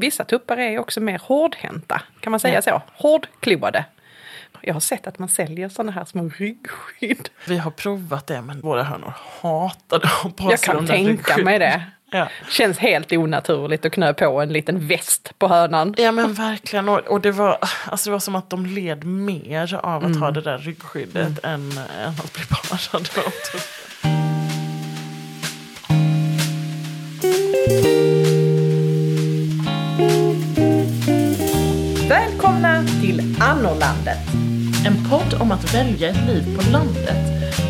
Vissa tuppar är också mer hårdhänta, kan man säga ja. så? Hårdkloade. Jag har sett att man säljer sådana här små ryggskydd. Vi har provat det men våra hönor hatade att på Jag kan tänka mig det. Ja. Känns helt onaturligt att knö på en liten väst på hönan. Ja men verkligen. Och, och det, var, alltså det var som att de led mer av att mm. ha det där ryggskyddet mm. än, än att bli parade till Annorlandet. En podd om att välja ett liv på landet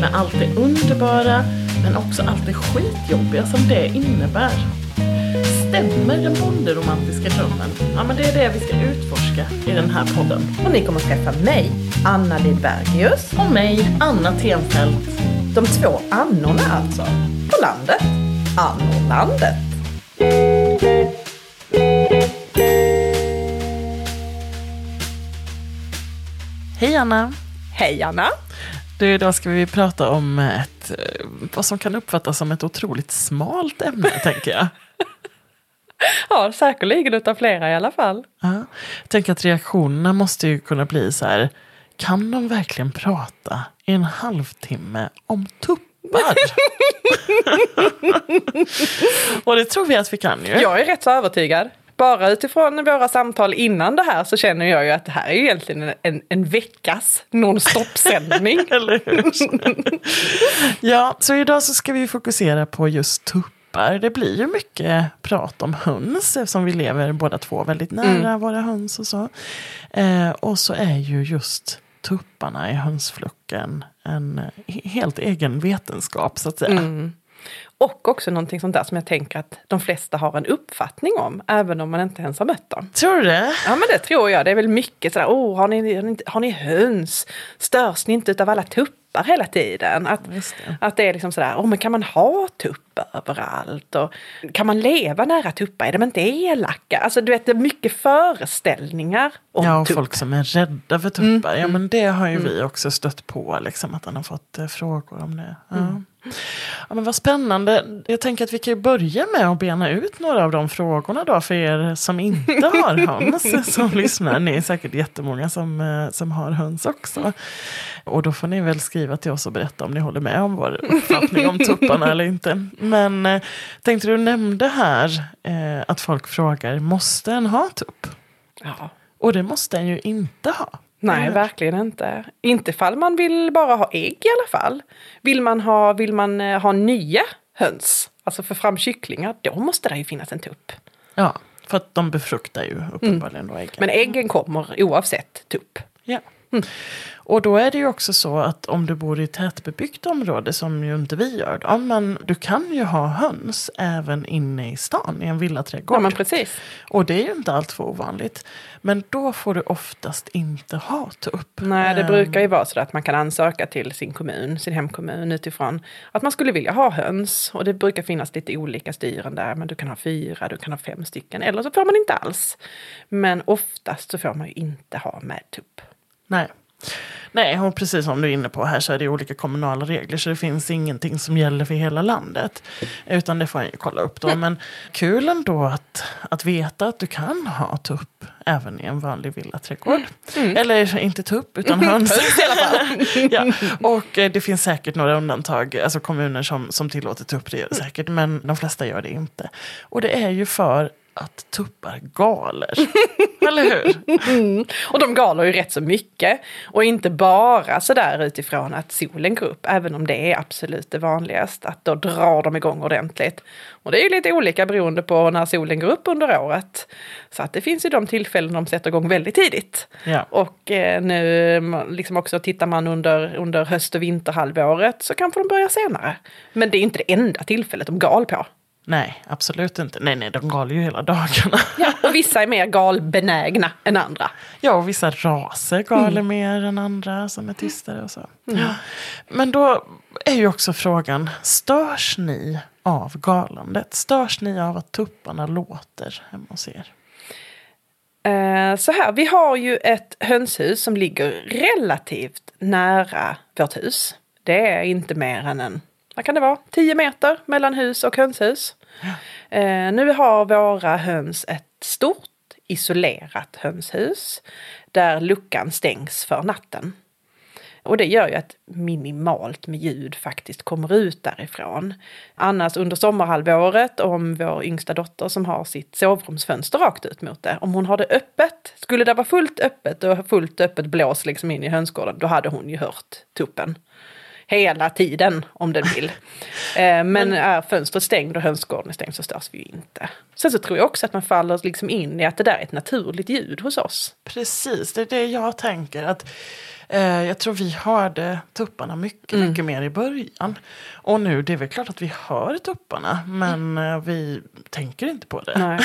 med allt det underbara men också allt det skitjobbiga som det innebär. Stämmer den bonderomantiska drömmen? Ja, men det är det vi ska utforska i den här podden. Och ni kommer att träffa mig, Anna Lidbergius. Och mig, Anna Tenfelt. De två Annorna alltså. På landet. Annorlandet. Hej Anna! Hej Anna! Du, idag ska vi prata om ett, eh, vad som kan uppfattas som ett otroligt smalt ämne, tänker jag. Ja, säkerligen utav flera i alla fall. Ja. Tänker att reaktionerna måste ju kunna bli så här, kan de verkligen prata i en halvtimme om tuppar? Och det tror vi att vi kan ju. Jag är rätt så övertygad bara utifrån våra samtal innan det här så känner jag ju att det här är ju egentligen en, en, veckas nonstop-sändning. Ja, så idag så ska vi fokusera på just tuppar. Det blir ju mycket prat om höns eftersom vi lever båda två väldigt nära mm. våra höns och så. Eh, och så är ju just tupparna i hönsflocken en helt egen vetenskap så att säga. Mm. Och också någonting sånt där som jag tänker att de flesta har en uppfattning om, även om man inte ens har mött dem. Tror du det? Ja men det tror jag. Det är väl mycket sådär, oh, har, ni, har, ni, har ni höns? Störs ni inte av alla tuppar hela tiden? Att det. att det är liksom sådär, oh, men kan man ha tupp överallt? Och kan man leva nära tuppar? Är de inte elaka? Alltså du vet, det är mycket föreställningar om Ja, och tupp. folk som är rädda för tuppar. Mm. Ja men det har ju mm. vi också stött på, liksom, att han har fått eh, frågor om det. Ja. Mm. Ja, men vad spännande. Jag tänker att vi kan börja med att bena ut några av de frågorna då för er som inte har höns som lyssnar. Ni är säkert jättemånga som, eh, som har höns också. Och då får ni väl skriva till oss och berätta om ni håller med om vår uppfattning om tupparna eller inte. Men eh, tänkte du nämnde här eh, att folk frågar, måste en ha tupp? Ja. Och det måste en ju inte ha. Nej, mm. verkligen inte. Inte fall man vill bara ha ägg i alla fall. Vill man ha, vill man eh, ha nya höns, alltså för fram kycklingar, då måste det ju finnas en tupp. Ja, för att de befruktar ju uppenbarligen mm. då äggen. Men äggen kommer oavsett tupp. Ja. Mm. Och då är det ju också så att om du bor i ett tätbebyggt område som ju inte vi gör. Då, men du kan ju ha höns även inne i stan i en villaträdgård. Ja, men precis. Och det är ju inte allt för ovanligt. Men då får du oftast inte ha tupp. Nej, det brukar ju vara så att man kan ansöka till sin kommun, sin hemkommun utifrån att man skulle vilja ha höns. Och det brukar finnas lite olika styren där. Men du kan ha fyra, du kan ha fem stycken. Eller så får man inte alls. Men oftast så får man ju inte ha med tupp. Nej. Nej, och precis som du är inne på här så är det olika kommunala regler så det finns ingenting som gäller för hela landet. Utan det får jag ju kolla upp då. Men kul ändå att, att veta att du kan ha tupp även i en vanlig villaträdgård. Mm. Eller inte tupp utan höns. höns i alla fall. ja. Och eh, det finns säkert några undantag, alltså kommuner som, som tillåter tupp, det gör det säkert. Men de flesta gör det inte. Och det är ju för att tuppar galer. Eller hur? Mm. Och de galer ju rätt så mycket. Och inte bara sådär utifrån att solen går upp, även om det är absolut det vanligaste, att då drar de igång ordentligt. Och det är ju lite olika beroende på när solen går upp under året. Så att det finns ju de tillfällen de sätter igång väldigt tidigt. Ja. Och eh, nu liksom också tittar man under, under höst och vinterhalvåret så kanske de börjar senare. Men det är inte det enda tillfället de gal på. Nej, absolut inte. Nej, nej, de gal ju hela dagarna. Ja, och vissa är mer galbenägna än andra. Ja, och vissa raser galer mm. mer än andra som är tystare och så. Mm. Ja. Men då är ju också frågan, störs ni av galandet? Störs ni av att tupparna låter hemma hos er? Eh, så här, vi har ju ett hönshus som ligger relativt nära vårt hus. Det är inte mer än en vad kan det vara, 10 meter mellan hus och hönshus. Eh, nu har våra höns ett stort isolerat hönshus där luckan stängs för natten. Och det gör ju att minimalt med ljud faktiskt kommer ut därifrån. Annars under sommarhalvåret, om vår yngsta dotter som har sitt sovrumsfönster rakt ut mot det, om hon har det öppet, skulle det vara fullt öppet och fullt öppet blås liksom in i hönsgården, då hade hon ju hört tuppen hela tiden om den vill. Eh, men är fönstret stängt och hönsgården är stängd så störs vi ju inte. Sen så tror jag också att man faller liksom in i att det där är ett naturligt ljud hos oss. Precis, det är det jag tänker. att Eh, jag tror vi hörde tupparna mycket, mm. mycket mer i början. Och nu, det är väl klart att vi hör tupparna, men mm. vi tänker inte på det.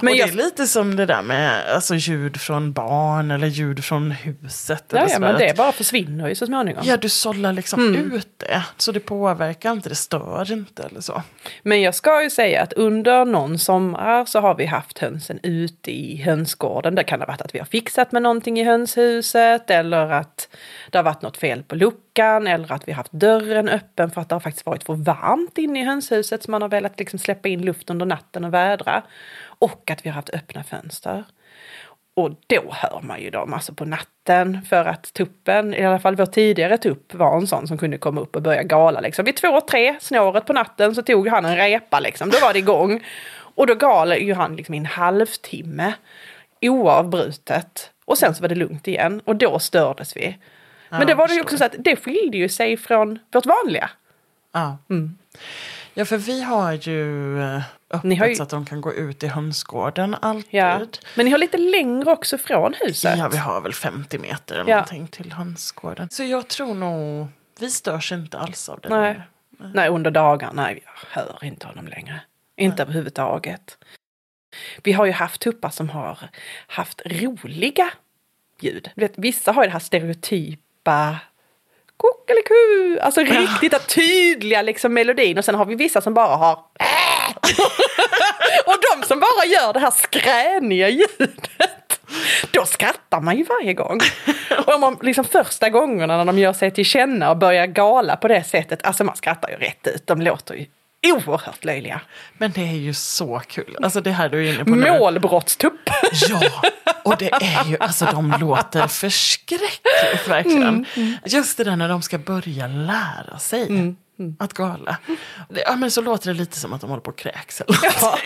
Men och jag... det är lite som det där med alltså, ljud från barn eller ljud från huset. Ja, ja men det bara försvinner ju så småningom. Ja, du sållar liksom mm. ut det. Så det påverkar inte, det stör inte eller så. Men jag ska ju säga att under någon sommar så har vi haft hönsen ute i hönsgården. Det kan ha varit att vi har fixat med någonting i hönshuset eller att det har varit något fel på luckan eller att vi har haft dörren öppen för att det har faktiskt varit för varmt inne i hönshuset så man har velat liksom släppa in luft under natten och vädra. Och att vi har haft öppna fönster. Och då hör man ju dem, alltså på natten, för att tuppen, i alla fall vår tidigare tupp, var en sån som kunde komma upp och börja gala. Liksom. Vid två, tre snåret på natten så tog han en repa, liksom. då var det igång. Och då galade ju han liksom i en halvtimme oavbrutet. Och sen så var det lugnt igen och då stördes vi. Men ja, det var det ju också så att det skilde ju sig från vårt vanliga. Ja. Mm. Ja, för vi har ju eh, öppet har ju... så att de kan gå ut i hönsgården alltid. Ja. Men ni har lite längre också från huset. Ja, vi har väl 50 meter eller ja. någonting till hönsgården. Så jag tror nog, vi störs inte alls av det. Nej, nej under dagarna, nej, jag hör inte honom längre. Inte nej. överhuvudtaget. Vi har ju haft tuppar som har haft roliga ljud. Du vet, vissa har ju det här stereotypa kuckeliku, alltså riktigt ja. tydliga liksom melodin och sen har vi vissa som bara har och de som bara gör det här skräniga ljudet då skrattar man ju varje gång. Och om man, liksom första gångerna när de gör sig till känna och börjar gala på det sättet, alltså man skrattar ju rätt ut, de låter ju oerhört löjliga. Men det är ju så kul. Alltså det här du är inne på nu. Målbrottstupp. Ja, och det är ju, alltså de låter förskräckligt verkligen. Mm, mm. Just det där när de ska börja lära sig. Mm, mm. att gala. Ja, men så låter det lite som att de håller på att kräks eller ja.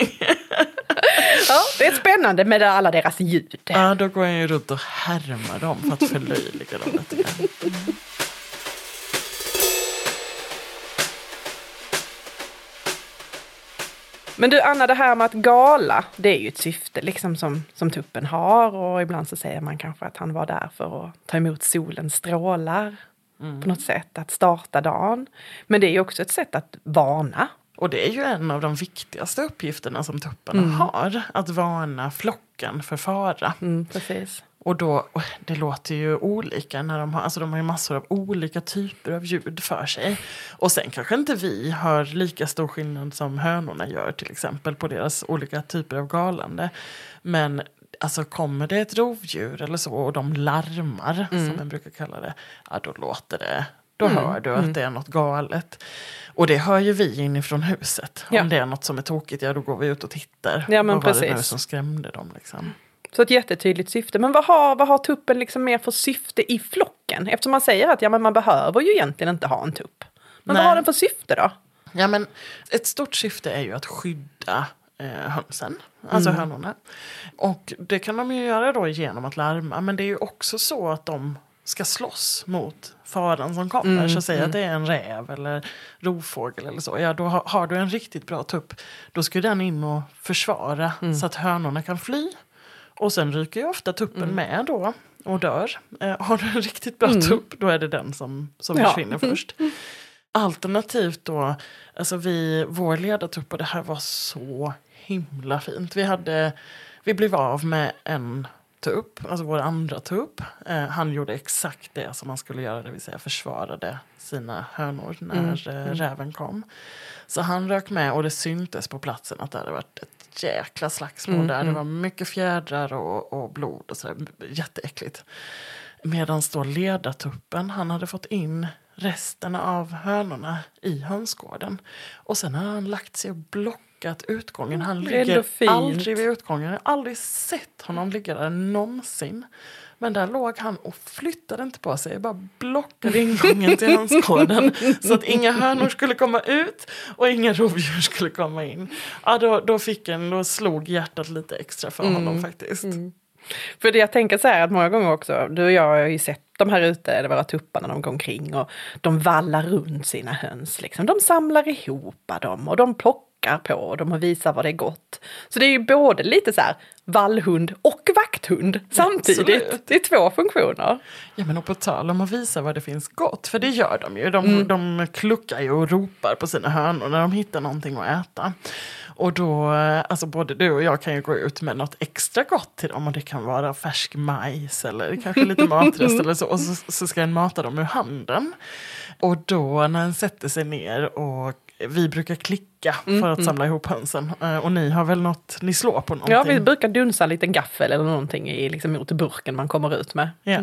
ja, det är spännande med alla deras ljud. Ja, då går jag ju runt och härmar dem för att förlöjliga dem lite grann. Men du Anna, det här med att gala, det är ju ett syfte liksom som, som tuppen har och ibland så säger man kanske att han var där för att ta emot solens strålar mm. på något sätt, att starta dagen. Men det är ju också ett sätt att varna. Och det är ju en av de viktigaste uppgifterna som tupparna mm. har, att varna flocken för fara. Mm, precis. Och då, det låter ju olika när de har, alltså de har ju massor av olika typer av ljud för sig. Och sen kanske inte vi hör lika stor skillnad som hönorna gör till exempel på deras olika typer av galande. Men alltså kommer det ett rovdjur eller så och de larmar mm. som man brukar kalla det, ja då låter det då mm. hör du att mm. det är något galet. Och det hör ju vi inifrån huset. Ja. Om det är något som är tokigt, ja då går vi ut och tittar. Ja, men vad precis. var det nu som skrämde dem? Liksom. Så ett jättetydligt syfte. Men vad har, vad har tuppen liksom mer för syfte i flocken? Eftersom man säger att ja, men man behöver ju egentligen inte ha en tupp. Men Nej. vad har den för syfte då? Ja, men ett stort syfte är ju att skydda eh, hönsen, alltså mm. hönorna. Och det kan de ju göra då genom att larma. Men det är ju också så att de ska slåss mot faran som kommer. Mm, så säg mm. att det är en räv eller rovfågel eller så. Ja, då har, har, du en riktigt bra tupp. Då ska den in och försvara mm. så att hönorna kan fly. Och sen ryker ju ofta tuppen mm. med då och dör. Eh, har du en riktigt bra mm. tupp då är det den som, som ja. försvinner först. Alternativt då, alltså vi, vår ledartupp och det här var så himla fint. Vi, hade, vi blev av med en tupp, alltså vår andra tupp. Eh, han gjorde exakt det som han skulle göra, det vill säga försvarade sina hönor när mm. eh, mm. räven kom. Så han rök med och det syntes på platsen att det hade varit ett jäkla slagsmål mm, där. Mm. Det var mycket fjädrar och, och blod och sådär. Jätteäckligt. Medan då ledartuppen, han hade fått in resten av hönorna i hönsgården. Och sen har han lagt sig och blockat utgången. Han ligger aldrig vid utgången. Jag har aldrig sett honom ligga där någonsin. Men där låg han och flyttade inte på sig. Bara blockade ingången till hönsgården. så att inga hönor skulle komma ut och inga rovdjur skulle komma in. Ja, då, då, fick en, då slog hjärtat lite extra för Mm. honom faktiskt. För det jag tänker så här att många gånger också, du och jag har ju sett de här ute, eller våra tuppar när de går omkring och de vallar runt sina höns. Liksom. De samlar ihop dem och de plockar på dem och visar vad det är gott. Så det är ju både lite så här vallhund och vakthund samtidigt. Absolut. Det är två funktioner. Ja men och på tal om att visa vad det finns gott, för det gör de ju. De, de kluckar ju och ropar på sina hönor när de hittar någonting att äta. Och då, eh, alltså både du och jag kan ju gå ut med något extra gott till dem och det kan vara färsk majs eller kanske lite matrest eller så. Och så, så ska en mata dem ur handen. Och då när en sätter sig ner och vi brukar klicka för att samla ihop hönsen. Eh, Och ni har väl något, ni slår på någonting? Ja, vi brukar dunsa en liten gaffel eller någonting i, liksom, mot burken man kommer ut med. Ja.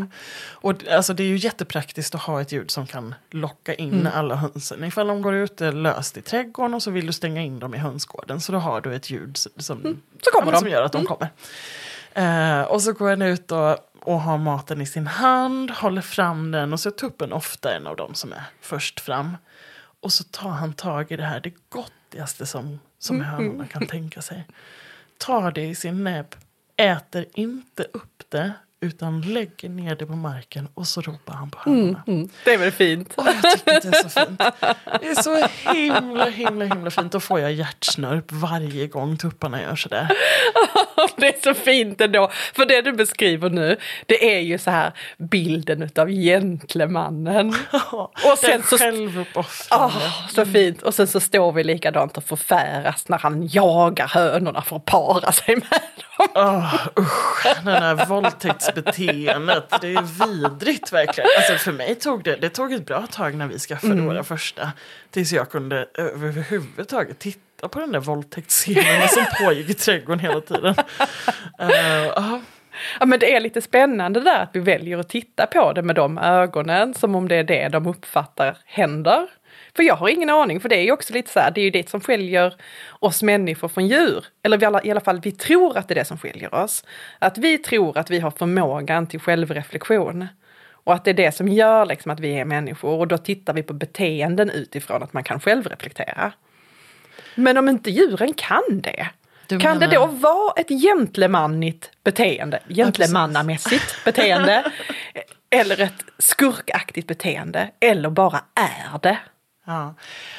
Och d- alltså, det är ju jättepraktiskt att ha ett ljud som kan locka in alla hönsen. Ifall de går ute löst i trädgården och så vill du stänga in dem i hönsgården. Så då har du ett ljud som, Så kommer ja, som gör att de kommer. Eh, och så går den ut och, och har maten i sin hand, håller fram den och så är tuppen ofta en av dem som är först fram. Och så tar han tag i det här, det gottigaste som, som hönorna kan tänka sig. Tar det i sin näbb, äter inte upp det utan lägger ner det på marken och så ropar han på hönorna. Mm, det är väl fint? Åh, jag tycker det är så fint. Det är så himla, himla, himla fint. Då får jag hjärtsnörp varje gång tupparna gör sådär. Det är så fint ändå. För det du beskriver nu, det är ju så här bilden utav gentlemannen. Och sen Den så... självuppoffrande. Åh, så fint! Och sen så står vi likadant och förfäras när han jagar hönorna för att para sig med dem. Åh, usch, det här våldtäktsbeteendet. Det är vidrigt verkligen. Alltså för mig tog det, det tog ett bra tag när vi skaffade Mm. våra första. Tills jag kunde överhuvudtaget titta på den där våldtäktsscenen som pågick i trädgården hela tiden. Ja. Ja men det är lite spännande där att vi väljer att titta på det med de ögonen som om det är det de uppfattar händer. För jag har ingen aning, för det är ju också lite så här, det är ju det som skiljer oss människor från djur. Eller vi alla, i alla fall, vi tror att det är det som skiljer oss. Att vi tror att vi har förmågan till självreflektion. Och att det är det som gör liksom att vi är människor. Och då tittar vi på beteenden utifrån att man kan självreflektera. Men om inte djuren kan det, Du kan det menar- då vara ett gentlemannigt beteende, gentlemannamässigt beteende, eller ett skurkaktigt beteende, eller bara är det? Ja.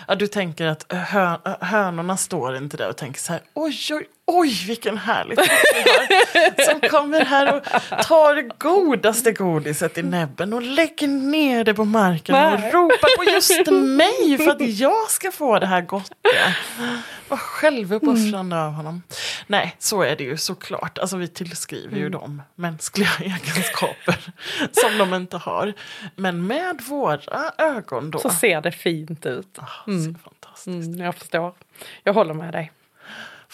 ja, du tänker att hör, hönorna står inte där och tänker så här, oj, oj, oj, vilken härlig har. Som kommer här och tar det godaste godiset i näbben och lägger ner det på marken och ropar på just mig för att jag ska få det här gottiga. Vad självuppoffrande av honom. Nej, så är det ju såklart. Alltså vi tillskriver ju dem mänskliga egenskaper som de inte har. Men med våra ögon då. Så ser det fint ut. Ah, det ser fantastiskt. Mm, jag förstår. Jag håller med dig.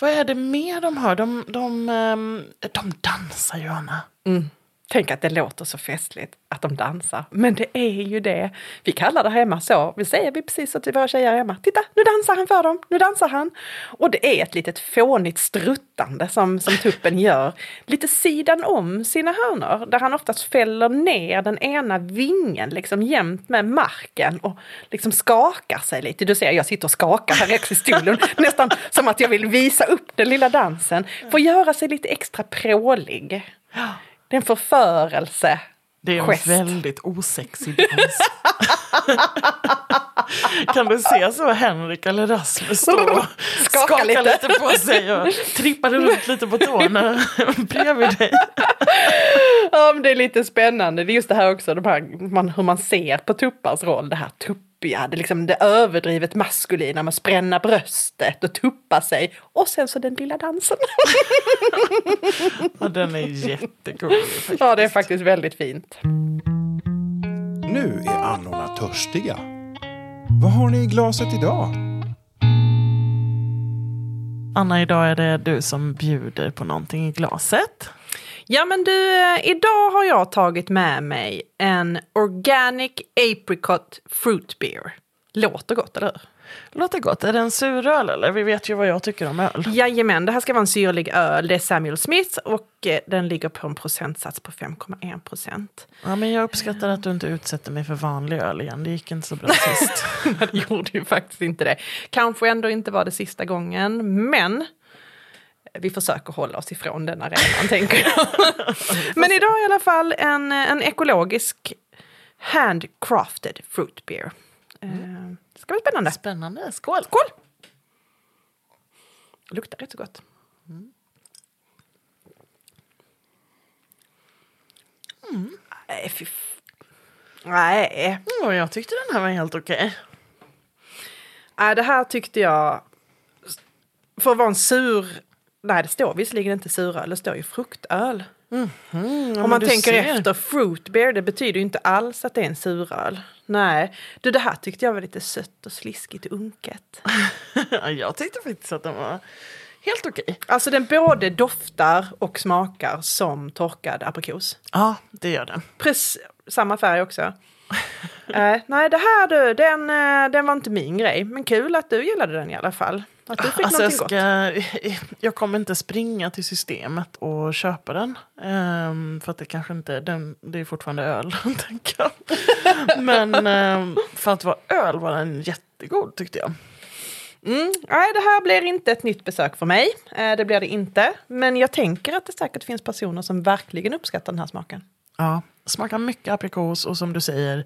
Vad är det mer de har? De, de, ehm, de dansar ju, Anna. Mm. Tänk att det låter så festligt att de dansar. Men det är ju det. Vi kallar det hemma så. Vi säger vi precis så till våra tjejer hemma. Titta, nu dansar han för dem. Nu dansar han. Och det är ett litet fånigt struttande som, som tuppen gör. Lite sidan om sina hörnor. Där han oftast fäller ner den ena vingen liksom jämt med marken och liksom skakar sig lite. Du ser, jag sitter och skakar här i stolen. nästan som att jag vill visa upp den lilla dansen. För att göra sig lite extra prålig. Det är en förförelse. Det är en Gest. väldigt osexig dans. kan du se så Henrik eller Rasmus stå Skaka skaka lite. lite. på sig och trippa runt lite på tårna bredvid dig? Ja, men det är lite spännande. Det är just det här också, de här, man, hur man ser på tuppars roll. Det här tuppiga, det, är liksom det överdrivet maskulina med spränna bröstet och tuppa sig. Och sen så den lilla dansen. Ja, den är jättegullig. faktiskt. Ja, det är faktiskt väldigt fint. Nu är annorna törstiga. Vad har ni i glaset idag? Anna, idag är det du som bjuder på någonting i glaset. Ja men du, eh, idag har jag tagit med mig en Organic Apricot Fruit Beer. Låter gott, eller hur? Låter gott. Är det en suröl eller? Vi vet ju vad jag tycker om öl. Jajamän, det här ska vara en syrlig öl. Det är Samuel Smith och eh, den ligger på en procentsats på 5,1 procent. Ja, men jag uppskattar att du inte utsätter mig för vanlig öl igen. Det gick inte så bra sist. det gjorde ju faktiskt inte det. Kanske ändå inte var det sista gången, men vi försöker hålla oss ifrån den arenan, tänker jag. Men idag i alla fall en, en ekologisk handcrafted fruit beer. Mm. Det ska bli spännande. Spännande. Skål! Skål! Det luktar rätt så gott. Mm. Nej, fy Nej. Jag tyckte den här var helt okej. Okay. Nej, det här tyckte jag... För att vara en sur... Nej, det står visserligen inte suröl, det står ju fruktöl. Mm -hmm, Om man tänker ser. efter, fruit beer, det betyder ju inte alls att det är en suröl. Nej, du det här tyckte jag var lite sött och sliskigt och unket. jag tyckte faktiskt att den var helt okej. Okay. Alltså den både doftar och smakar som torkad aprikos. Ja, det gör den. Precis, samma färg också. äh, nej, det här du, den, eh, den var inte min grej. Men kul att du gillade den i alla fall. Att du fick alltså jag, ska, jag kommer inte springa till systemet och köpa den. Um, för att det kanske inte, den, det är fortfarande öl, tänker jag. Men um, för att vara öl var den jättegod tyckte jag. Mm, nej, det här blir inte ett nytt besök för mig. Eh, det blir det inte. Men jag tänker att det säkert finns personer som verkligen uppskattar den här smaken. Ja, smakar mycket aprikos och som du säger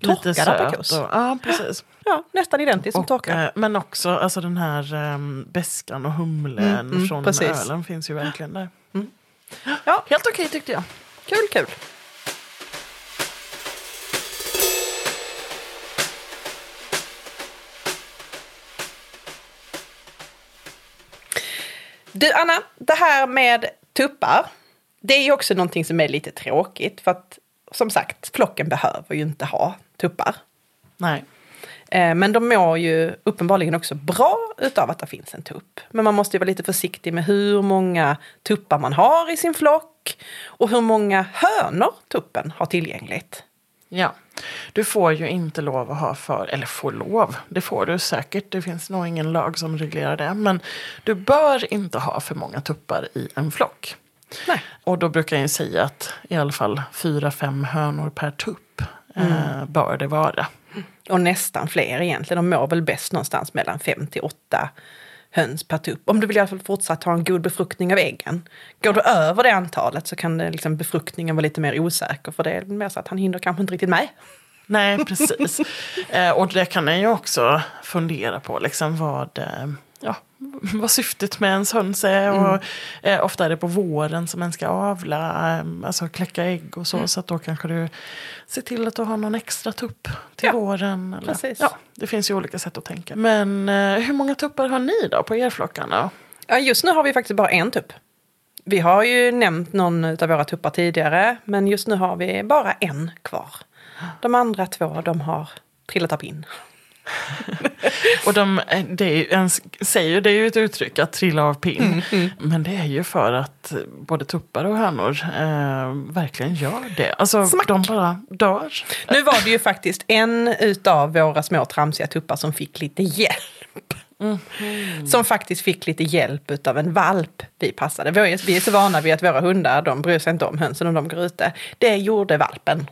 Torkad lite aprikos. Och, ja, precis. Ja, nästan identiskt som torkad. Eh, men också alltså den här um, beskan och humlen mm, mm, från precis. ölen finns ju verkligen där. Mm. Ja, helt okej okay, tyckte jag. Kul, kul. Du Anna, det här med tuppar. Det är ju också någonting som är lite tråkigt. För att som sagt, flocken behöver ju inte ha tuppar. Nej. Eh, men de mår ju uppenbarligen också bra utav att det finns en tupp. Men man måste ju vara lite försiktig med hur många tuppar man har i sin flock och hur många hönor tuppen har tillgängligt. Ja, du får ju inte lov att ha för, eller får lov, det får du säkert, det finns nog ingen lag som reglerar det. Men du bör inte ha för många tuppar i en flock. Nej. Och då brukar jag säga att i alla fall fyra, fem hönor per tupp mm. eh, bör det vara. Och nästan fler egentligen. De mår väl bäst någonstans mellan fem till åtta höns per tupp. Om du vill i alla fall fortsatt ha en god befruktning av äggen. Går du över det antalet så kan det, liksom, befruktningen vara lite mer osäker. För det är mer så att han hinner kanske inte riktigt med. Nej, precis. eh, och det kan jag ju också fundera på. Liksom vad... Eh, ja, vad syftet med ens höns är. Mm. Och, eh, ofta är det på våren som man ska avla, eh, alltså kläcka ägg och så. Mm. Så då kanske du ser till att du har någon extra tupp till ja, våren. Eller, precis. Ja, det finns ju olika sätt att tänka. Men eh, hur många tuppar har ni då på er flockarna? Ja, just nu har vi faktiskt bara en tupp. Vi har ju nämnt någon av våra tuppar tidigare, men just nu har vi bara en kvar. De andra två, de har trillat av pinn. och de, det är, en, säger, det är ju ett uttryck att trilla av pinn. Mm, mm. Men det är ju för att både tuppar och hönor eh, verkligen gör det. Alltså Smack. de bara dör. Nu var det ju faktiskt en utav våra små tramsiga tuppar som fick lite hjälp. Mm. Som faktiskt fick lite hjälp av en valp vi passade. Vi är så vana vid att våra hundar de bryr sig inte om hönsen om de går ute. Det gjorde valpen.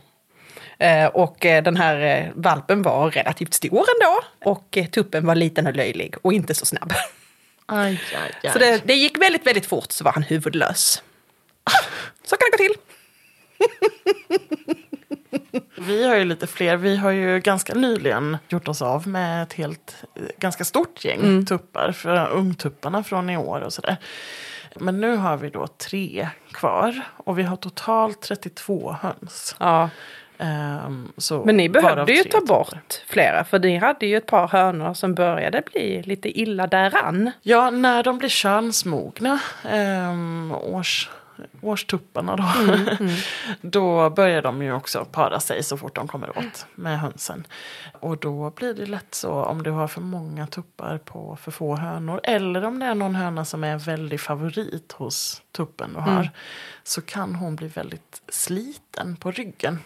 Eh, och eh, den här eh, valpen var relativt stor ändå. Och tuppen var liten och löjlig och inte så snabb. Aj, aj, aj. Så det, det, gick väldigt, väldigt fort så var han huvudlös. Så kan det gå till. Vi har ju lite fler. Vi har ju ganska nyligen gjort oss av med ett helt, ganska stort gäng mm. tuppar. För ungtupparna från i år och sådär. Men nu har vi då tre kvar. Och vi har totalt 32 höns. Ja. Um, Men ni behövde ju ta bort flera, för ni hade ju ett par hönor som började bli lite illa däran. Ja, när de blir könsmogna, um, års, årstupparna då. då börjar de ju också para sig så fort de kommer åt med hönsen. Och då blir det lätt så om du har för många tuppar på för få hönor. Eller om det är någon höna som är väldigt favorit hos tuppen du har. Så kan hon bli väldigt sliten på ryggen.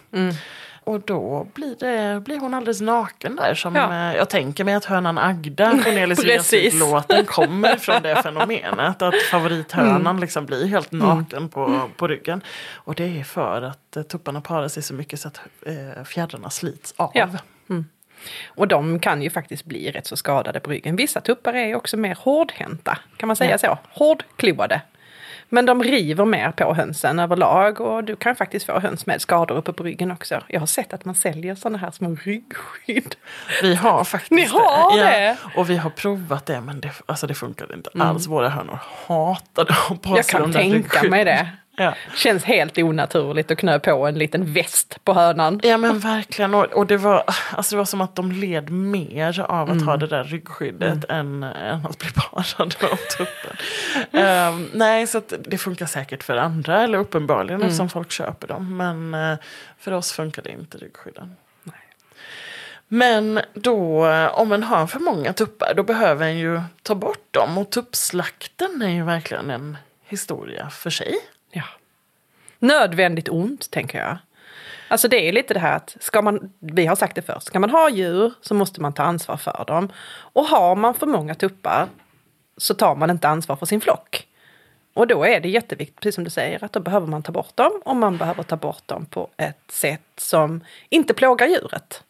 Och då blir, det, blir hon alldeles naken där. Som, Ja. eh, Jag tänker mig att hönan Agda, Cornelis. Vreeswijk-låten, kommer från det fenomenet. Att favorithönan liksom blir helt naken på, på ryggen. Och det är för att eh, tupparna parar sig så mycket så att eh, fjädrarna slits av. Ja. Och de kan ju faktiskt bli rätt så skadade på ryggen. Vissa tuppar är också mer hårdhänta, kan man säga Ja. så? Hårdkloade. Men de river mer på hönsen överlag och du kan faktiskt få höns med skador uppe på ryggen också. Jag har sett att man säljer sådana här små ryggskydd. Vi har faktiskt Ni har Ja, det? och vi har provat det men det, alltså det funkade inte alls. Våra hönor hatade att på Jag sig kan de där tänka mig det. Ja. Känns helt onaturligt att knö på en liten väst på hönan. Ja men verkligen. Och, och det, var, alltså det var som att de led mer av att Mm. ha det där ryggskyddet än, än att bli parade av tuppen. Ehm, nej, så det funkar säkert för andra, eller uppenbarligen Mm. eftersom folk köper dem. Men eh, för oss funkar det inte ryggskydden. Men då, om man har för många tuppar, då behöver en ju ta bort dem. Och tuppslakten är ju verkligen en historia för sig. Nödvändigt ont, tänker jag. Alltså det är lite det här att, ska man, vi har sagt det först, ska man ha djur så måste man ta ansvar för dem. Och har man för många tuppar så tar man inte ansvar för sin flock. Och då är det jätteviktigt, precis som du säger, att då behöver man ta bort dem. Och man behöver ta bort dem på ett sätt som inte plågar djuret.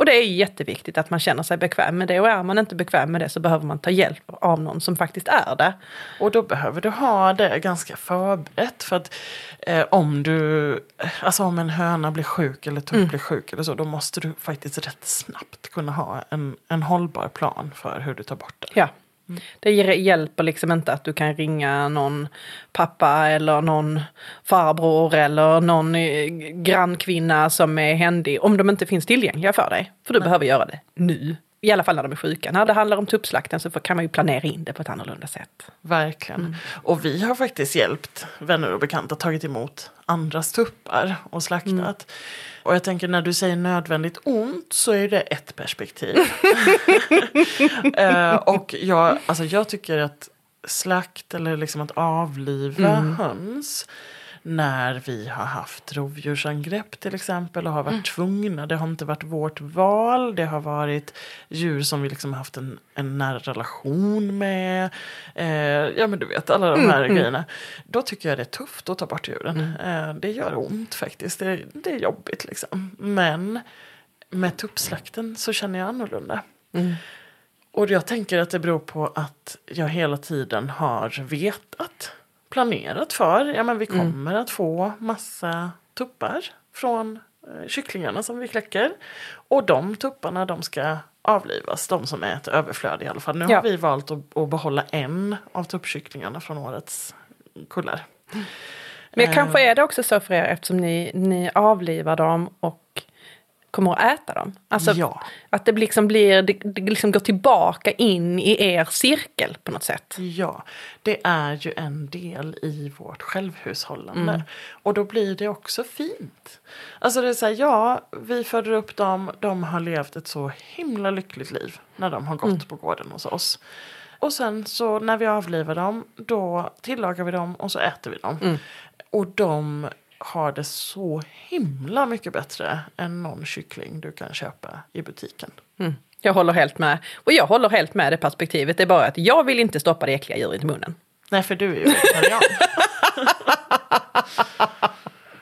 Och det är jätteviktigt att man känner sig bekväm med det. Och är man inte bekväm med det så behöver man ta hjälp av någon som faktiskt är det. Och då behöver du ha det ganska förberett. För att eh, om du, alltså om en höna blir sjuk eller tupp blir sjuk eller så, då måste du faktiskt rätt snabbt kunna ha en, en hållbar plan för hur du tar bort det. Ja. Det hjälper liksom inte att du kan ringa någon pappa eller någon farbror eller någon eh, grannkvinna som är händig om de inte finns tillgängliga för dig. För du behöver göra det nu. I alla fall när de är sjuka. När det handlar om tuppslakten så kan man ju planera in det på ett annorlunda sätt. Verkligen. Och vi har faktiskt hjälpt vänner och bekanta tagit emot andras tuppar och slaktat. Och jag tänker när du säger nödvändigt ont så är det ett perspektiv. eh, och jag, alltså jag tycker att slakt eller liksom att avliva höns när vi har haft rovdjursangrepp till exempel och har varit tvungna. Det har inte varit vårt val. Det har varit djur som vi liksom haft en, en nära relation med. Eh, ja men du vet alla de här grejerna. Då tycker jag det är tufft att ta bort djuren. Eh, det gör ont faktiskt. Det, det är jobbigt liksom. Men med tuppslakten så känner jag annorlunda. Och jag tänker att det beror på att jag hela tiden har vetat, planerat för, ja men vi kommer att få massa tuppar från eh, kycklingarna som vi kläcker. Och de tupparna de ska avlivas, de som är ett överflöd i alla fall. Nu Ja. har vi valt att, att behålla en av tuppkycklingarna från årets kullar. Men Eh. kanske är det också så för er eftersom ni, ni avlivar dem och kommer att äta dem. Alltså Ja. att det liksom blir, det, det liksom går tillbaka in i er cirkel på något sätt. Ja, det är ju en del i vårt självhushållande. Och då blir det också fint. Alltså det är så här, ja, vi föder upp dem, de har levt ett så himla lyckligt liv när de har gått på gården hos oss. Och sen så när vi avlivar dem, då tillagar vi dem och så äter vi dem. Och de har det så himla mycket bättre än någon kyckling du kan köpa i butiken. Mm. Jag håller helt med. Och jag håller helt med det perspektivet. Det är bara att jag vill inte stoppa det äckliga djuret i munnen. Nej, för du är ju vegetarian.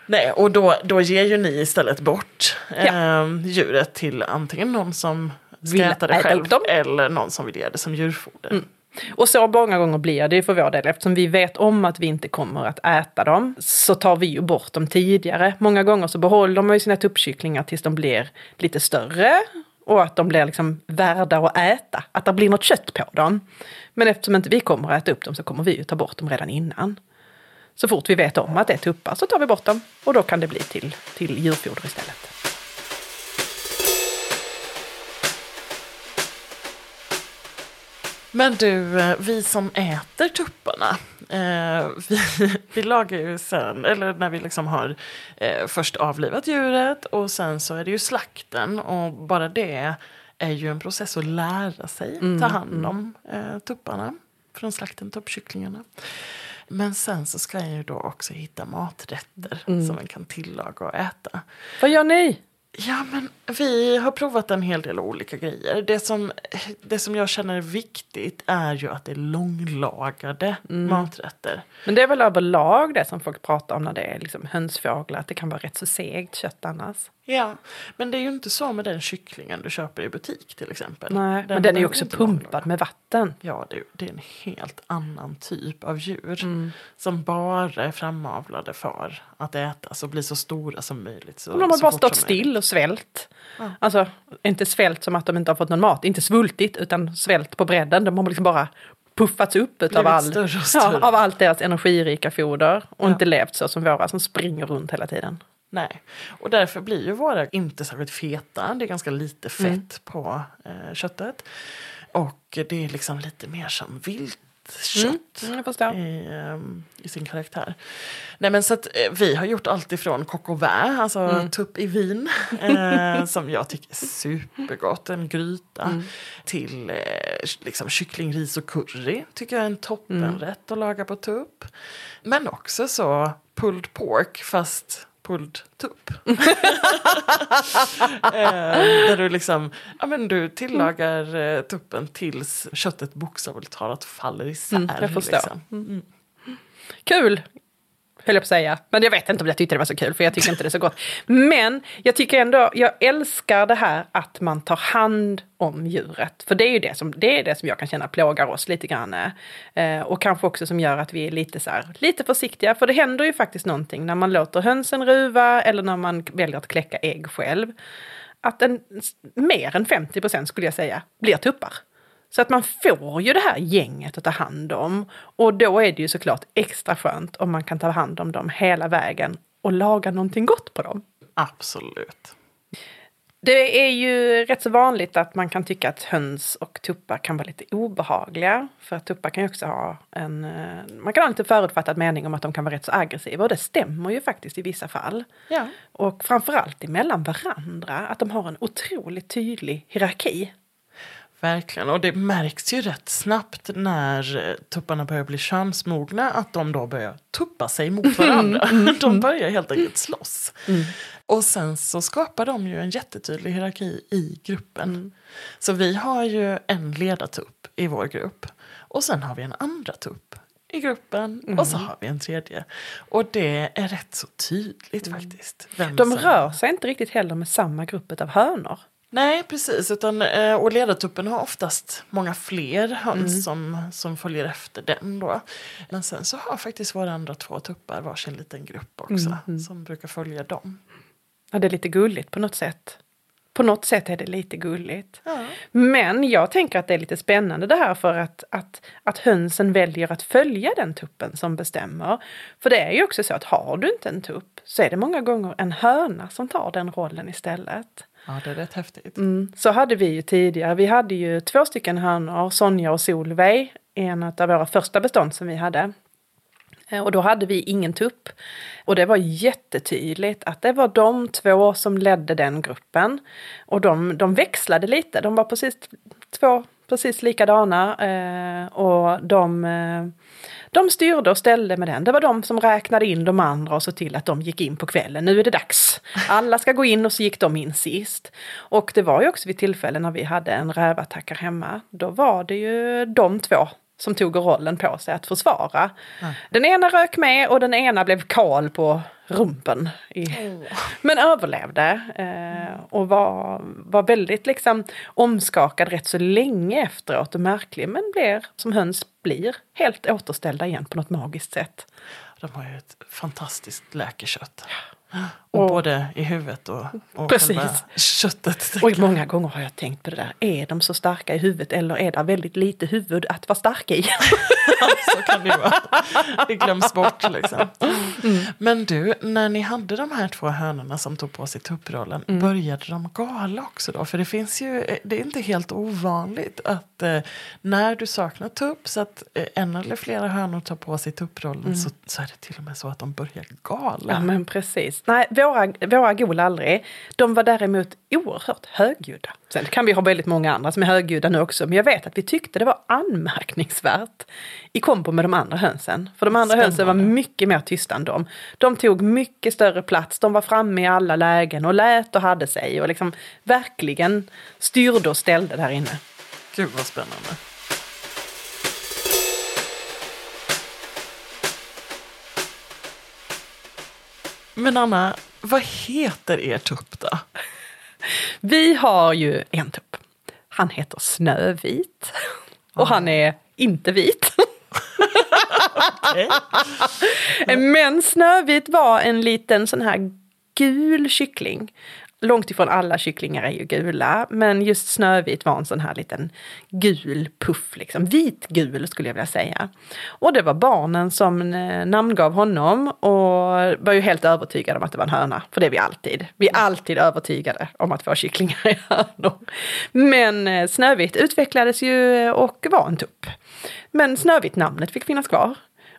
Nej, och då, då ger ju ni istället bort Ja. eh, djuret till antingen någon som ska Vill äta det själv eller någon som vill ge det som djurfoder. Och så många gånger blir det ju för vår del. Eftersom vi vet om att vi inte kommer att äta dem så tar vi ju bort dem tidigare. Många gånger så behåller man ju sina tuppkycklingar tills de blir lite större. Och att de blir liksom värda att äta. Att det blir något kött på dem. Men eftersom inte vi kommer att äta upp dem så kommer vi ju ta bort dem redan innan. Så fort vi vet om att det är tuppar så tar vi bort dem. Och då kan det bli till, till djurfoder istället. Men du, eh, vi som äter tupparna. Eh, vi, vi lagar ju sen, eller när vi liksom har eh, först avlivat djuret och sen så är det ju slakten. Och bara det är ju en process att lära sig ta hand om eh, tupparna från slakten, tuppkycklingarna. Men sen så ska jag ju då också hitta maträtter som man kan tillaga och äta. Vad gör ni? Ja, men vi har provat en hel del olika grejer. Det som, det som jag känner är viktigt är ju att det är långlagade maträtter. Men det är väl överlag det som folk pratar om när det är liksom hönsfåglar, att det kan vara rätt så segt kött annars. Ja, men det är ju inte så med den kycklingen du köper i butik till exempel. Nej, men den är ju också pumpad med vatten. Ja, det, det är en helt annan typ av djur. Mm. Som bara är framavlade för att ätas och bli så stora som möjligt. Så, Och de har bara stått still och svält. Alltså, inte svält som att de inte har fått någon mat, inte svultit, utan svält på bredden. De har liksom bara puffats upp Blivit all, större och ja, större. av allt deras energirika foder. Och Ja. inte levt så som våra som springer runt hela tiden. Nej, och därför blir ju våra inte särskilt feta. Det är ganska lite fett Mm. på eh, köttet. Och det är liksom lite mer som viltkött. Mm, förstår. I, ehm, I sin karaktär. Nej men så att eh, vi har gjort allt ifrån coq au vin, alltså Mm. tupp i vin. Eh, som jag tycker är supergott, en gryta. Mm. Till eh, liksom kyckling, ris och curry. Tycker jag är en toppenrätt att laga på tupp. Men också så pulled pork fast pulled tupp. eh, där du liksom, ja men du tillagar eh, tuppen tills köttet bokstavligt talat faller isär. Mm, jag förstår. Liksom. Mm. Kul! Höll jag på att säga. Men jag vet inte om jag tyckte det var så kul för jag tycker inte det är så gott. Men jag tycker ändå, jag älskar det här att man tar hand om djuret. För det är ju det som, det är det som jag kan känna plågar oss lite grann. Eh, och kanske också som gör att vi är lite, så här, lite försiktiga. För det händer ju faktiskt någonting när man låter hönsen ruva eller när man väljer att kläcka ägg själv. Att en, mer än 50 procent skulle jag säga blir tuppar. Så att man får ju det här gänget att ta hand om. Och då är det ju såklart extra skönt om man kan ta hand om dem hela vägen och laga någonting gott på dem. Absolut. Det är ju rätt så vanligt att man kan tycka att höns och tuppar kan vara lite obehagliga. För att tuppar kan ju också ha en... eh, Man kan ha en lite förutfattad mening om att de kan vara rätt så aggressiva. Och det stämmer ju faktiskt i vissa fall. Ja. Och framförallt emellan varandra. Att de har en otroligt tydlig hierarki. Verkligen, och det märks ju rätt snabbt när eh, tupparna börjar bli könsmogna att de då börjar tuppa sig mot varandra. De börjar helt enkelt slåss. Och sen så skapar de ju en jättetydlig hierarki i gruppen. Så vi har ju en ledartupp i vår grupp och sen har vi en andra tupp i gruppen och så har vi en tredje. Och det är rätt så tydligt faktiskt. vem De rör sig inte riktigt heller med samma grupp av hönor. Nej, precis. Utan, eh, och ledartuppen har oftast många fler höns som, som följer efter den. Då. Men sen så har faktiskt våra andra två tuppar varsin liten grupp också. Som brukar följa dem. Ja, det är lite gulligt på något sätt. På något sätt är det lite gulligt. Ja. Men jag tänker att det är lite spännande det här för att, att, att hönsen väljer att följa den tuppen som bestämmer. För det är ju också så att har du inte en tupp så är det många gånger en höna som tar den rollen istället ja, det är rätt häftigt. Mm, så hade vi ju tidigare. Vi hade ju två stycken hönor, Sonja och Solveig, en av våra första bestånd som vi hade. Eh, och då hade vi ingen tupp. Och det var jättetydligt att det var de två som ledde den gruppen. Och de, de växlade lite, de var precis två precis likadana. Eh, och de, eh, de styrde och ställde med den. Det var de som räknade in de andra och såg till att de gick in på kvällen. Nu är det dags. Alla ska gå in och så gick de in sist. Och det var ju också vid tillfällen när vi hade en rävattack här hemma. Då var det ju de två som tog rollen på sig att försvara. Den ena rök med och den ena blev kal på rumpen. I, Men överlevde eh, och var, var väldigt liksom omskakad rätt så länge efteråt och märklig men blir, som höns blir, helt återställda igen på något magiskt sätt. De har ju ett fantastiskt läkekött. Och, Och- både i huvudet och, och Precis. köttet. Och många gånger har jag tänkt på det där, är de så starka i huvudet eller är det väldigt lite huvud att vara stark i? Så kan det vara. Det glöms bort liksom. Men du, när ni hade de här två hönorna som tog på sig tupprollen, började de gala också då? För det finns ju, eh, det är inte helt ovanligt att eh, när du saknar tupp så att eh, en eller flera hönor tar på sig tupprollen så, så är det till och med så att de börjar gala. Ja men precis. Nej, våra, våra gol aldrig. De var däremot oerhört högljudda. Sen kan vi ha väldigt många andra som är högljudda nu också. Men jag vet att vi tyckte det var anmärkningsvärt i kombo med de andra hönsen. För de andra hönsen var mycket mer tysta än dem. De tog mycket större plats. De var framme i alla lägen och lät och hade sig. Och liksom verkligen styrde och ställde där inne. Gud vad spännande. Men Anna, vad heter er tupp då? Vi har ju en tupp. Han heter Snövit. Och han är inte vit. Men Snövit var en liten sån här gul kyckling. Långt ifrån alla kycklingar är ju gula, men just Snövit var en sån här liten gul puff, liksom vitgul skulle jag vilja säga. Och det var barnen som eh, namngav honom och var ju helt övertygade om att det var en höna, för det är vi alltid. Vi är alltid övertygade om att våra kycklingar är hönor. Men eh, Snövit utvecklades ju och var en tupp. Men Snövit-namnet fick finnas kvar.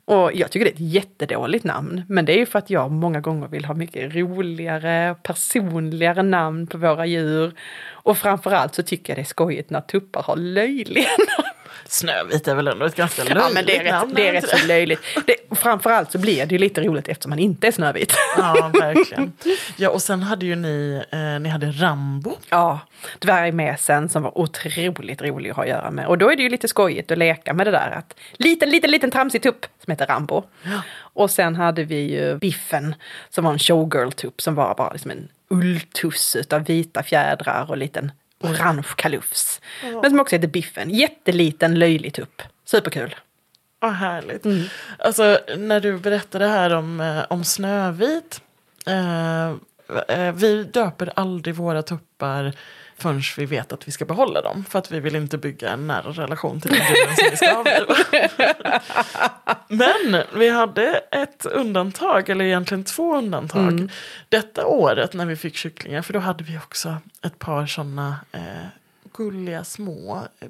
Och jag tycker det är ett jättedåligt namn. Men det är ju för att jag många gånger vill ha mycket roligare, personligare namn på våra djur. Och framförallt så tycker jag det är skojigt när tuppar har löjliga namn. Snövit är väl ändå ett ganska löjligt Ja men det är namn, rätt, det är rätt så löjligt. Det, framförallt så blir det ju lite roligt eftersom man inte är Snövit. Ja, verkligen. Ja, och sen hade ju ni, eh, ni hade Rambo. Ja, dvärgmesen som var otroligt rolig att ha att göra med. Och då är det ju lite skojigt att leka med det där att liten, liten, liten tramsig tupp som heter Rambo. Och sen hade vi ju Biffen som var en showgirl-tupp som var bara liksom en ulltuss utav vita fjädrar och liten orange kalufs. Men som också heter Biffen. Jätteliten löjlig tupp. Superkul. Vad härligt. Alltså, när du berättade här om, eh, om Snövit. Eh, eh, vi döper aldrig våra tuppar förrän vi vet att vi ska behålla dem. För att vi vill inte bygga en nära relation till den djuren som vi ska avliva. Men vi hade ett undantag, eller egentligen två undantag. Detta året när vi fick kycklingar, för då hade vi också ett par sådana eh, gulliga små eh,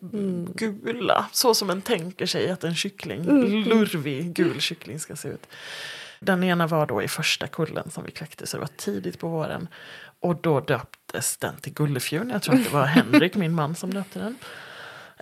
gula. Så som en tänker sig att en kyckling, lurvig gul kyckling ska se ut. Den ena var då i första kullen som vi kläckte, så det var tidigt på våren. Och då döptes den till Gullefjun. Jag tror att det var Henrik, min man, som döpte den.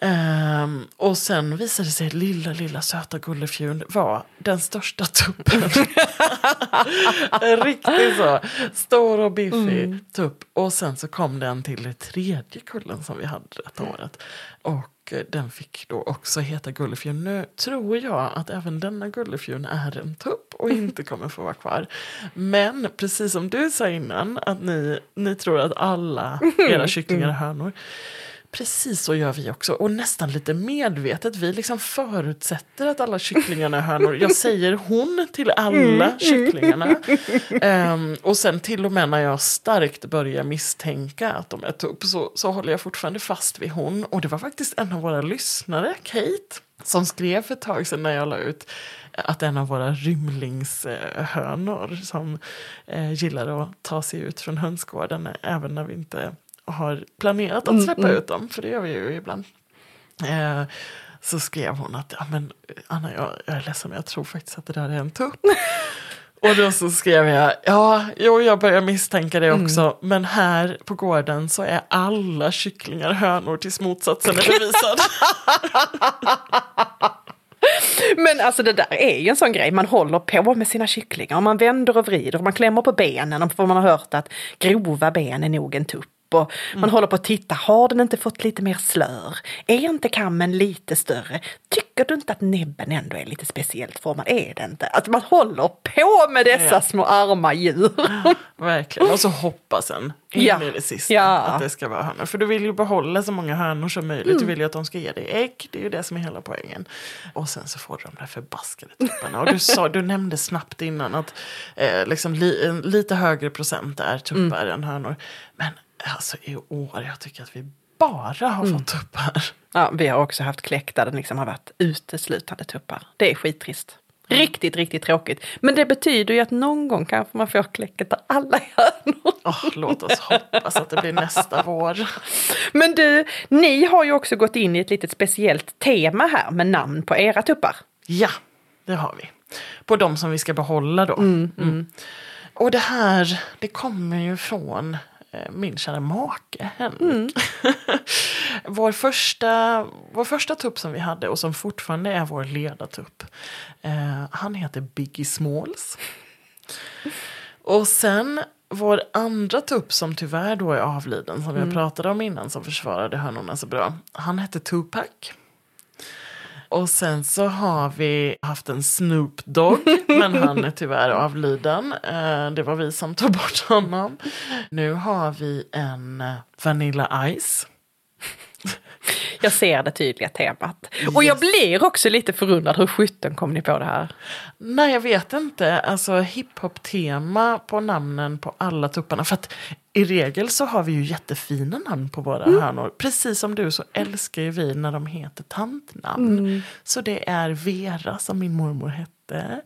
Ehm, och sen visade det sig att lilla, lilla söta Gullefjun var den största tuppen. Riktigt så. Stor och biffig tupp. Och sen så kom den till det tredje kullen som vi hade detta året. Och eh, den fick då också heta Gullefjun. Nu tror jag att även denna Gullefjun är en tupp och inte kommer få vara kvar. Men precis som du sa innan, att ni, ni tror att alla era kycklingar är hönor. Precis så gör vi också. Och nästan lite medvetet. Vi liksom förutsätter att alla kycklingarna är hönor. Jag säger hon till alla kycklingarna. Ehm, och sen till och med när jag starkt börjar misstänka att de är tupp så, så håller jag fortfarande fast vid hon. Och det var faktiskt en av våra lyssnare, Kate, som skrev för ett tag sedan när jag la ut att en av våra rymlingshönor som eh, gillar att ta sig ut från hönsgården även när vi inte har planerat att släppa ut dem, för det gör vi ju ibland. Eh, så skrev hon att ja, men, Anna, jag, jag är ledsen men jag tror faktiskt att det där är en tupp. Och då så skrev jag, ja, jo, jag börjar misstänka det också, men här på gården så är alla kycklingar hönor tills motsatsen är bevisad. Men alltså det där är ju en sån grej, man håller på med sina kycklingar och man vänder och vrider och man klämmer på benen för man har hört att grova ben är nog en tupp. Och man håller på att titta, har den inte fått lite mer slör? Är inte kammen lite större? Tycker du inte att näbben ändå är lite speciellt formad? Är det inte? Att man håller på med dessa Ja. små arma djur. Verkligen, och så hoppas en in Ja. i det sista Ja. att det ska vara hönor. För du vill ju behålla så många hönor som möjligt. Du vill ju att de ska ge dig ägg, det är ju det som är hela poängen. Och sen så får du de där förbaskade tupparna. Och du, sa, du nämnde snabbt innan att eh, liksom li, lite högre procent är tuppar än hönor. Men alltså i år, jag tycker att vi bara har fått tuppar. Ja, vi har också haft kläck där det liksom har varit uteslutande tuppar. Det är skittrist. Riktigt, riktigt tråkigt. Men det betyder ju att någon gång kanske man får kläcket av alla hönor. Åh, låt oss hoppas att det blir nästa vår. Men du, ni har ju också gått in i ett litet speciellt tema här med namn på era tuppar. Ja, det har vi. På de som vi ska behålla då. Mm. Och det här, det kommer ju från min kära make Henrik. vår, första, vår första tupp som vi hade och som fortfarande är vår ledartupp. Eh, han heter Biggie Smalls. Och sen vår andra tupp som tyvärr då är avliden som jag pratade om innan som försvarade hönorna så bra. Han hette Tupac. Och sen så har vi haft en Snoop Dogg, men han är tyvärr avliden. Eh, det var vi som tog bort honom. Nu har vi en Vanilla Ice. Jag ser det tydliga temat. Och jag blir också lite förundrad, hur sjutton kom ni på det här? Nej, jag vet inte. Alltså hiphop-tema på namnen på alla tupparna. För att i regel så har vi ju jättefina namn på våra hönor. Precis som du så älskar ju vi när de heter tantnamn. Så det är Vera som min mormor hette.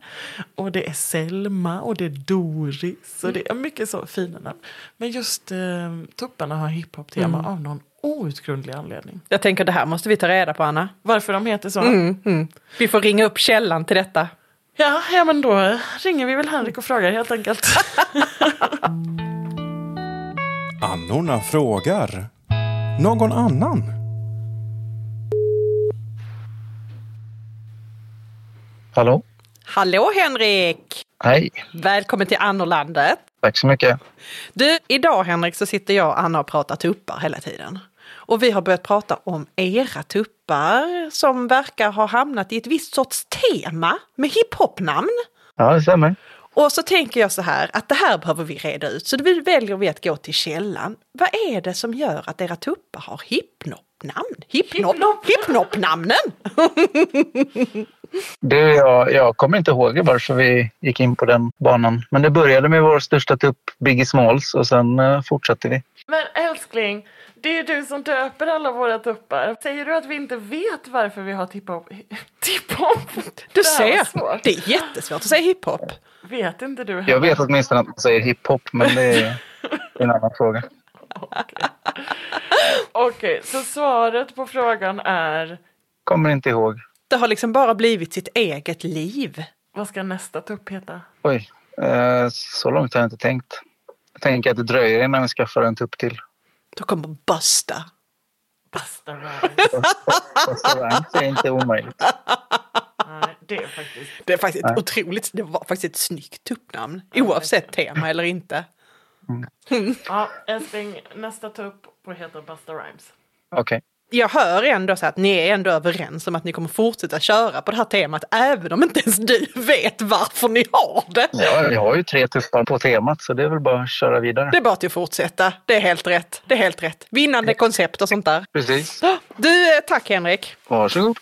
Och det är Selma och det är Doris. Och det är mycket så fina namn. Men just eh, tupparna har hiphop-tema av någon outgrundlig anledning. Jag tänker det här måste vi ta reda på Anna. Varför de heter så? Mm. Vi får ringa upp källan till detta. Ja, ja, men då ringer vi väl Henrik och frågar helt enkelt. Annorna frågar. Någon annan? Hallå? Hallå Henrik! Hej, Välkommen till Annorlandet. tack så mycket. Du, idag Henrik så sitter jag och Anna och pratar tuppar hela tiden. Och vi har börjat prata om era tuppar som verkar ha hamnat i ett visst sorts tema med hiphop-namn. Ja, det stämmer. Och så tänker jag så här att det här behöver vi reda ut. Så då väljer vi att gå till källan. Vad är det som gör att era tuppar har hiphop-namn? Hiphop, hiphop-namnen? Det, jag, jag kommer inte ihåg varför vi gick in på den banan. Men det började med vår största tupp, Biggie Smalls, och sen uh, fortsatte vi. Men älskling, det är du som döper alla våra tuppar. Säger du att vi inte vet varför vi har tippop? Tippop? Du ser, svårt. det är jättesvårt att säga hiphop. Vet inte du Jag vet åtminstone att man säger hiphop, men det är en annan fråga. Okej, så svaret på frågan är Kommer inte ihåg. Det har liksom bara blivit sitt eget liv. vad ska nästa tupp heta? Oj, eh, så långt har jag inte tänkt. Jag tänker att det dröjer innan vi skaffar en tupp till. Då kommer Busta. Basta Rhymes. Restaurang är inte omöjligt. Nej, det är faktiskt... Det är faktiskt ett otroligt, det var faktiskt ett snyggt tuppnamn. Oavsett tema eller inte. Ja, älskling, nästa tupp får heta Basta Rhymes. Okej. Jag hör ändå så att ni är ändå överens om att ni kommer fortsätta köra på det här temat även om inte ens du vet varför ni har det. Ja, vi har ju tre tuppar på temat, så det är väl bara att köra vidare. Det är bara till att fortsätta. Det är helt rätt. Det är helt rätt. Vinnande koncept och sånt där. Precis. Du, eh, tack Henrik. Varsågod.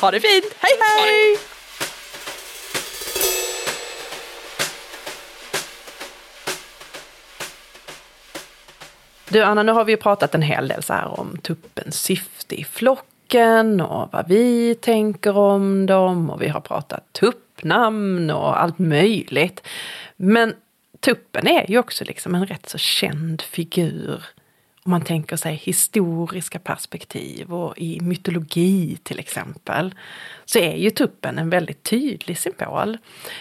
Ha det fint. Hej hej! Du Anna, nu har vi ju pratat en hel del så här om tuppens syfte i flocken och vad vi tänker om dem och vi har pratat tuppnamn och allt möjligt. Men tuppen är ju också liksom en rätt så känd figur om man tänker sig historiska perspektiv och i mytologi till exempel, så är ju tuppen en väldigt tydlig symbol.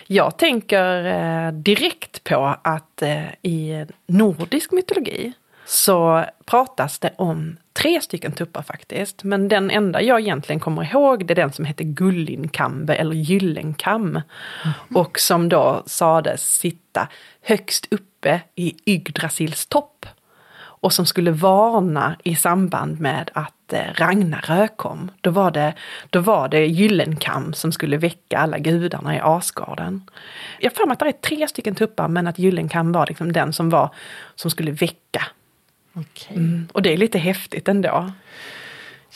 Jag tänker eh, direkt på att eh, i nordisk mytologi så pratas det om tre stycken tuppar faktiskt. Men den enda jag egentligen kommer ihåg det är den som heter Gullinkambe eller Gyllenkam. Och som då sades sitta högst uppe i Yggdrasils topp och som skulle varna i samband med att eh, Ragnarök kom. Då var det, då var det Gyllenkam som skulle väcka alla gudarna i Asgarden. Jag har för mig att det är tre stycken tuppar men att Gyllenkam var liksom den som, var, som skulle väcka. Okej. Mm. Och det är lite häftigt ändå.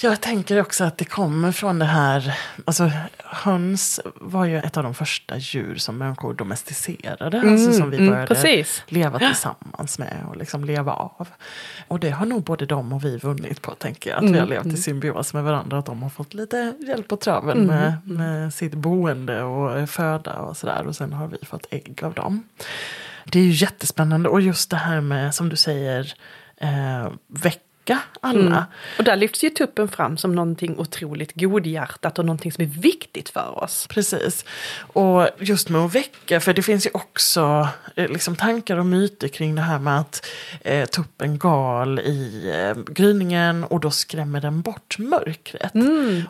Jag tänker också att det kommer från det här, alltså höns var ju ett av de första djur som människor domesticerade. alltså som vi började Mm, leva tillsammans med och liksom leva av. Och det har nog både de och vi vunnit på tänker jag. Att vi Mm, har levt i symbios med varandra. Att de har fått lite hjälp på traven Mm, med, med sitt boende och föda och sådär. Och sen har vi fått ägg av dem. Det är ju jättespännande och just det här med som du säger eh, väcka alla. Mm. Och där lyfts ju tuppen fram som någonting otroligt godhjärtat och någonting som är viktigt för oss. Precis. Och just med att väcka, för det finns ju också eh, liksom, tankar och myter kring det här med att eh, tuppen gal i eh, gryningen och då skrämmer den bort mörkret.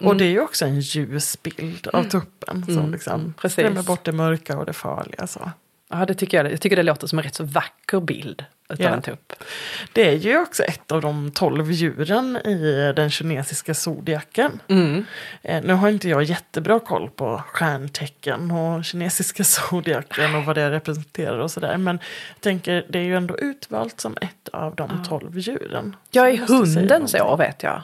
Och det är ju också en ljus bild av tuppen som liksom precis. skrämmer bort det mörka och det farliga. Så. Ja, det tycker jag. Jag tycker det låter som en rätt så vacker bild utav Ja. en tupp. Det är ju också ett av de tolv djuren i den kinesiska zodiaken. Mm. Eh, nu har inte jag jättebra koll på stjärntecken och kinesiska zodiaken och vad det representerar och sådär. Men jag tänker, det är ju ändå utvalt som ett av de tolv djuren. Jag Så är måste säga hundens någonting. år vet jag.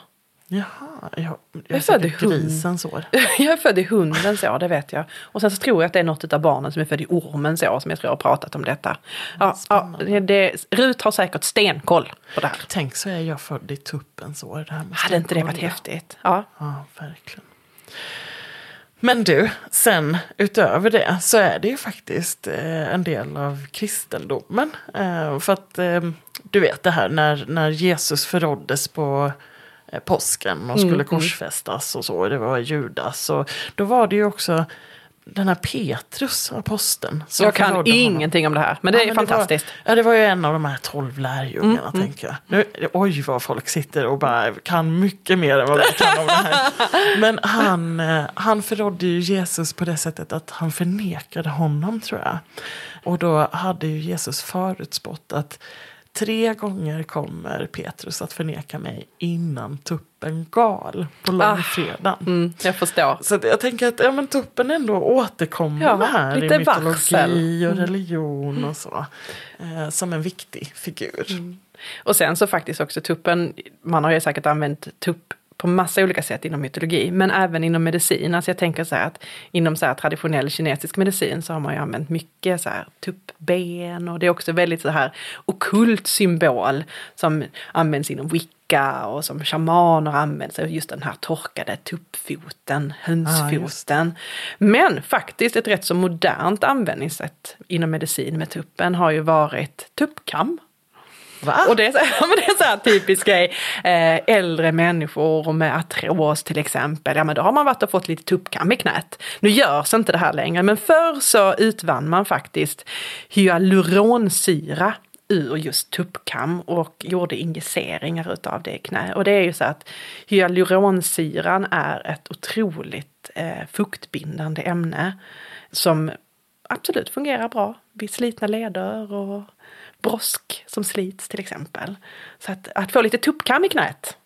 Jaha, jag, jag är är född i grisens år. Jag är född i hundens år, det vet jag. Och sen så tror jag att det är något av barnen som är född i ormens år som jag tror har pratat om detta. Ja, ja, det, Rut har säkert stenkoll på det här. Tänk så är jag född i tuppens år. Det här Hade jag inte det varit häftigt? Ja. Ja, verkligen. Men du, sen utöver det så är det ju faktiskt eh, en del av kristendomen. Eh, för att eh, du vet det här när, när Jesus förråddes på påsken och skulle korsfästas och så, det var Judas. Och då var det ju också den här Petrus, aposteln. Jag kan förrådde honom. ingenting om det här, men det Ja, är men fantastiskt. var, ja, det var ju en av de här tolv lärjungarna, Mm, tänker jag. Nu, oj, vad folk sitter och bara kan mycket mer än vad vi kan om det här. Men han, eh, han förrådde ju Jesus på det sättet att han förnekade honom, tror jag. Och då hade ju Jesus förutspått att tre gånger kommer Petrus att förneka mig innan tuppen gal på långfredagen. Mm, jag förstår. Så jag tänker att ja, men tuppen ändå återkommer Ja, här i mytologi varsel. och religion och så. Eh, som en viktig figur. Och sen så faktiskt också tuppen, man har ju säkert använt tupp på massa olika sätt inom mytologi, men även inom medicin. Alltså jag tänker så här att inom så här traditionell kinesisk medicin så har man ju använt mycket så här tuppben och det är också väldigt så här okult symbol som används inom wicca och som shamaner använder sig just den här torkade tuppfoten, hönsfoten. Men faktiskt ett rätt så modernt användningssätt inom medicin med tuppen har ju varit tuppkam. Va? Och det är så, ja, men det är så här typisk grej. Eh, äldre människor med artros till exempel. Ja men då har man varit och fått lite tuppkam i knät. Nu görs inte det här längre men förr så utvann man faktiskt hyaluronsyra ur just tuppkam och gjorde injiceringar utav det i knä. Och det är ju så att hyaluronsyran är ett otroligt eh, fuktbindande ämne som absolut fungerar bra vid slitna leder och brosk som slits till exempel. Så att, att få lite tuppkam i knät,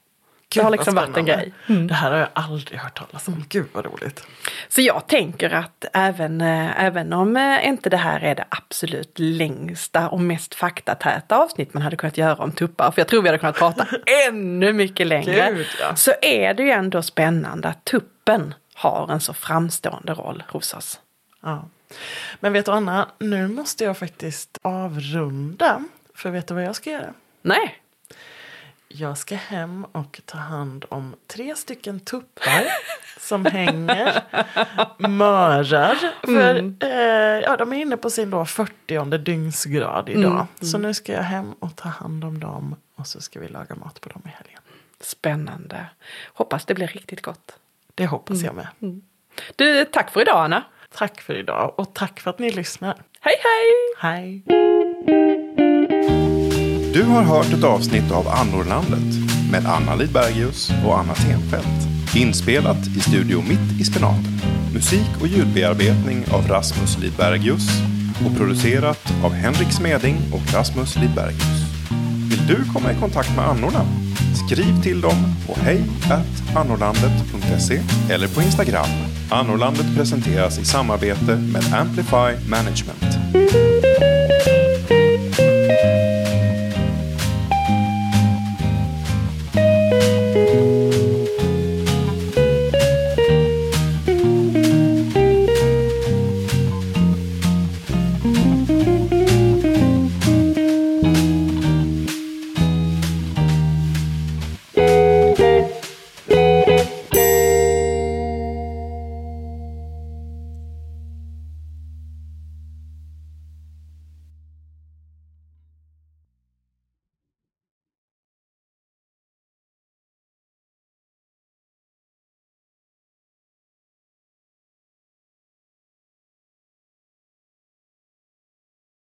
det har liksom varit en grej. Mm. Det här har jag aldrig hört talas om. Gud vad roligt. Så jag tänker att även, eh, även om eh, inte det här är det absolut längsta och mest faktatäta avsnitt man hade kunnat göra om tuppar, för jag tror vi hade kunnat prata ännu mycket längre, Gud, ja. så är det ju ändå spännande att tuppen har en så framstående roll hos oss. Ja. Men vet du Anna, nu måste jag faktiskt avrunda. För vet du vad jag ska göra? Nej, Jag ska hem och ta hand om tre stycken tuppar som hänger, mörar. För eh, ja, de är inne på sin då 40 dygnsgrad idag. Så nu ska jag hem och ta hand om dem och så ska vi laga mat på dem i helgen. spännande. Hoppas det blir riktigt gott. Det hoppas jag med. Du, tack för idag Anna. Tack för idag och tack för att ni lyssnar. Hej hej! Hej! Du har hört ett avsnitt av Annorlandet med Anna Lidbergius och Anna Tenfelt. Inspelat i Studio Mitt i Spenaten. Musik och ljudbearbetning av Rasmus Lidbergius och producerat av Henrik Smeding och Rasmus Lidbergius. Vill du komma i kontakt med annorna? Skriv till dem på hejatannorlandet.se eller på Instagram. Annorlandet presenteras i samarbete med Amplify Management.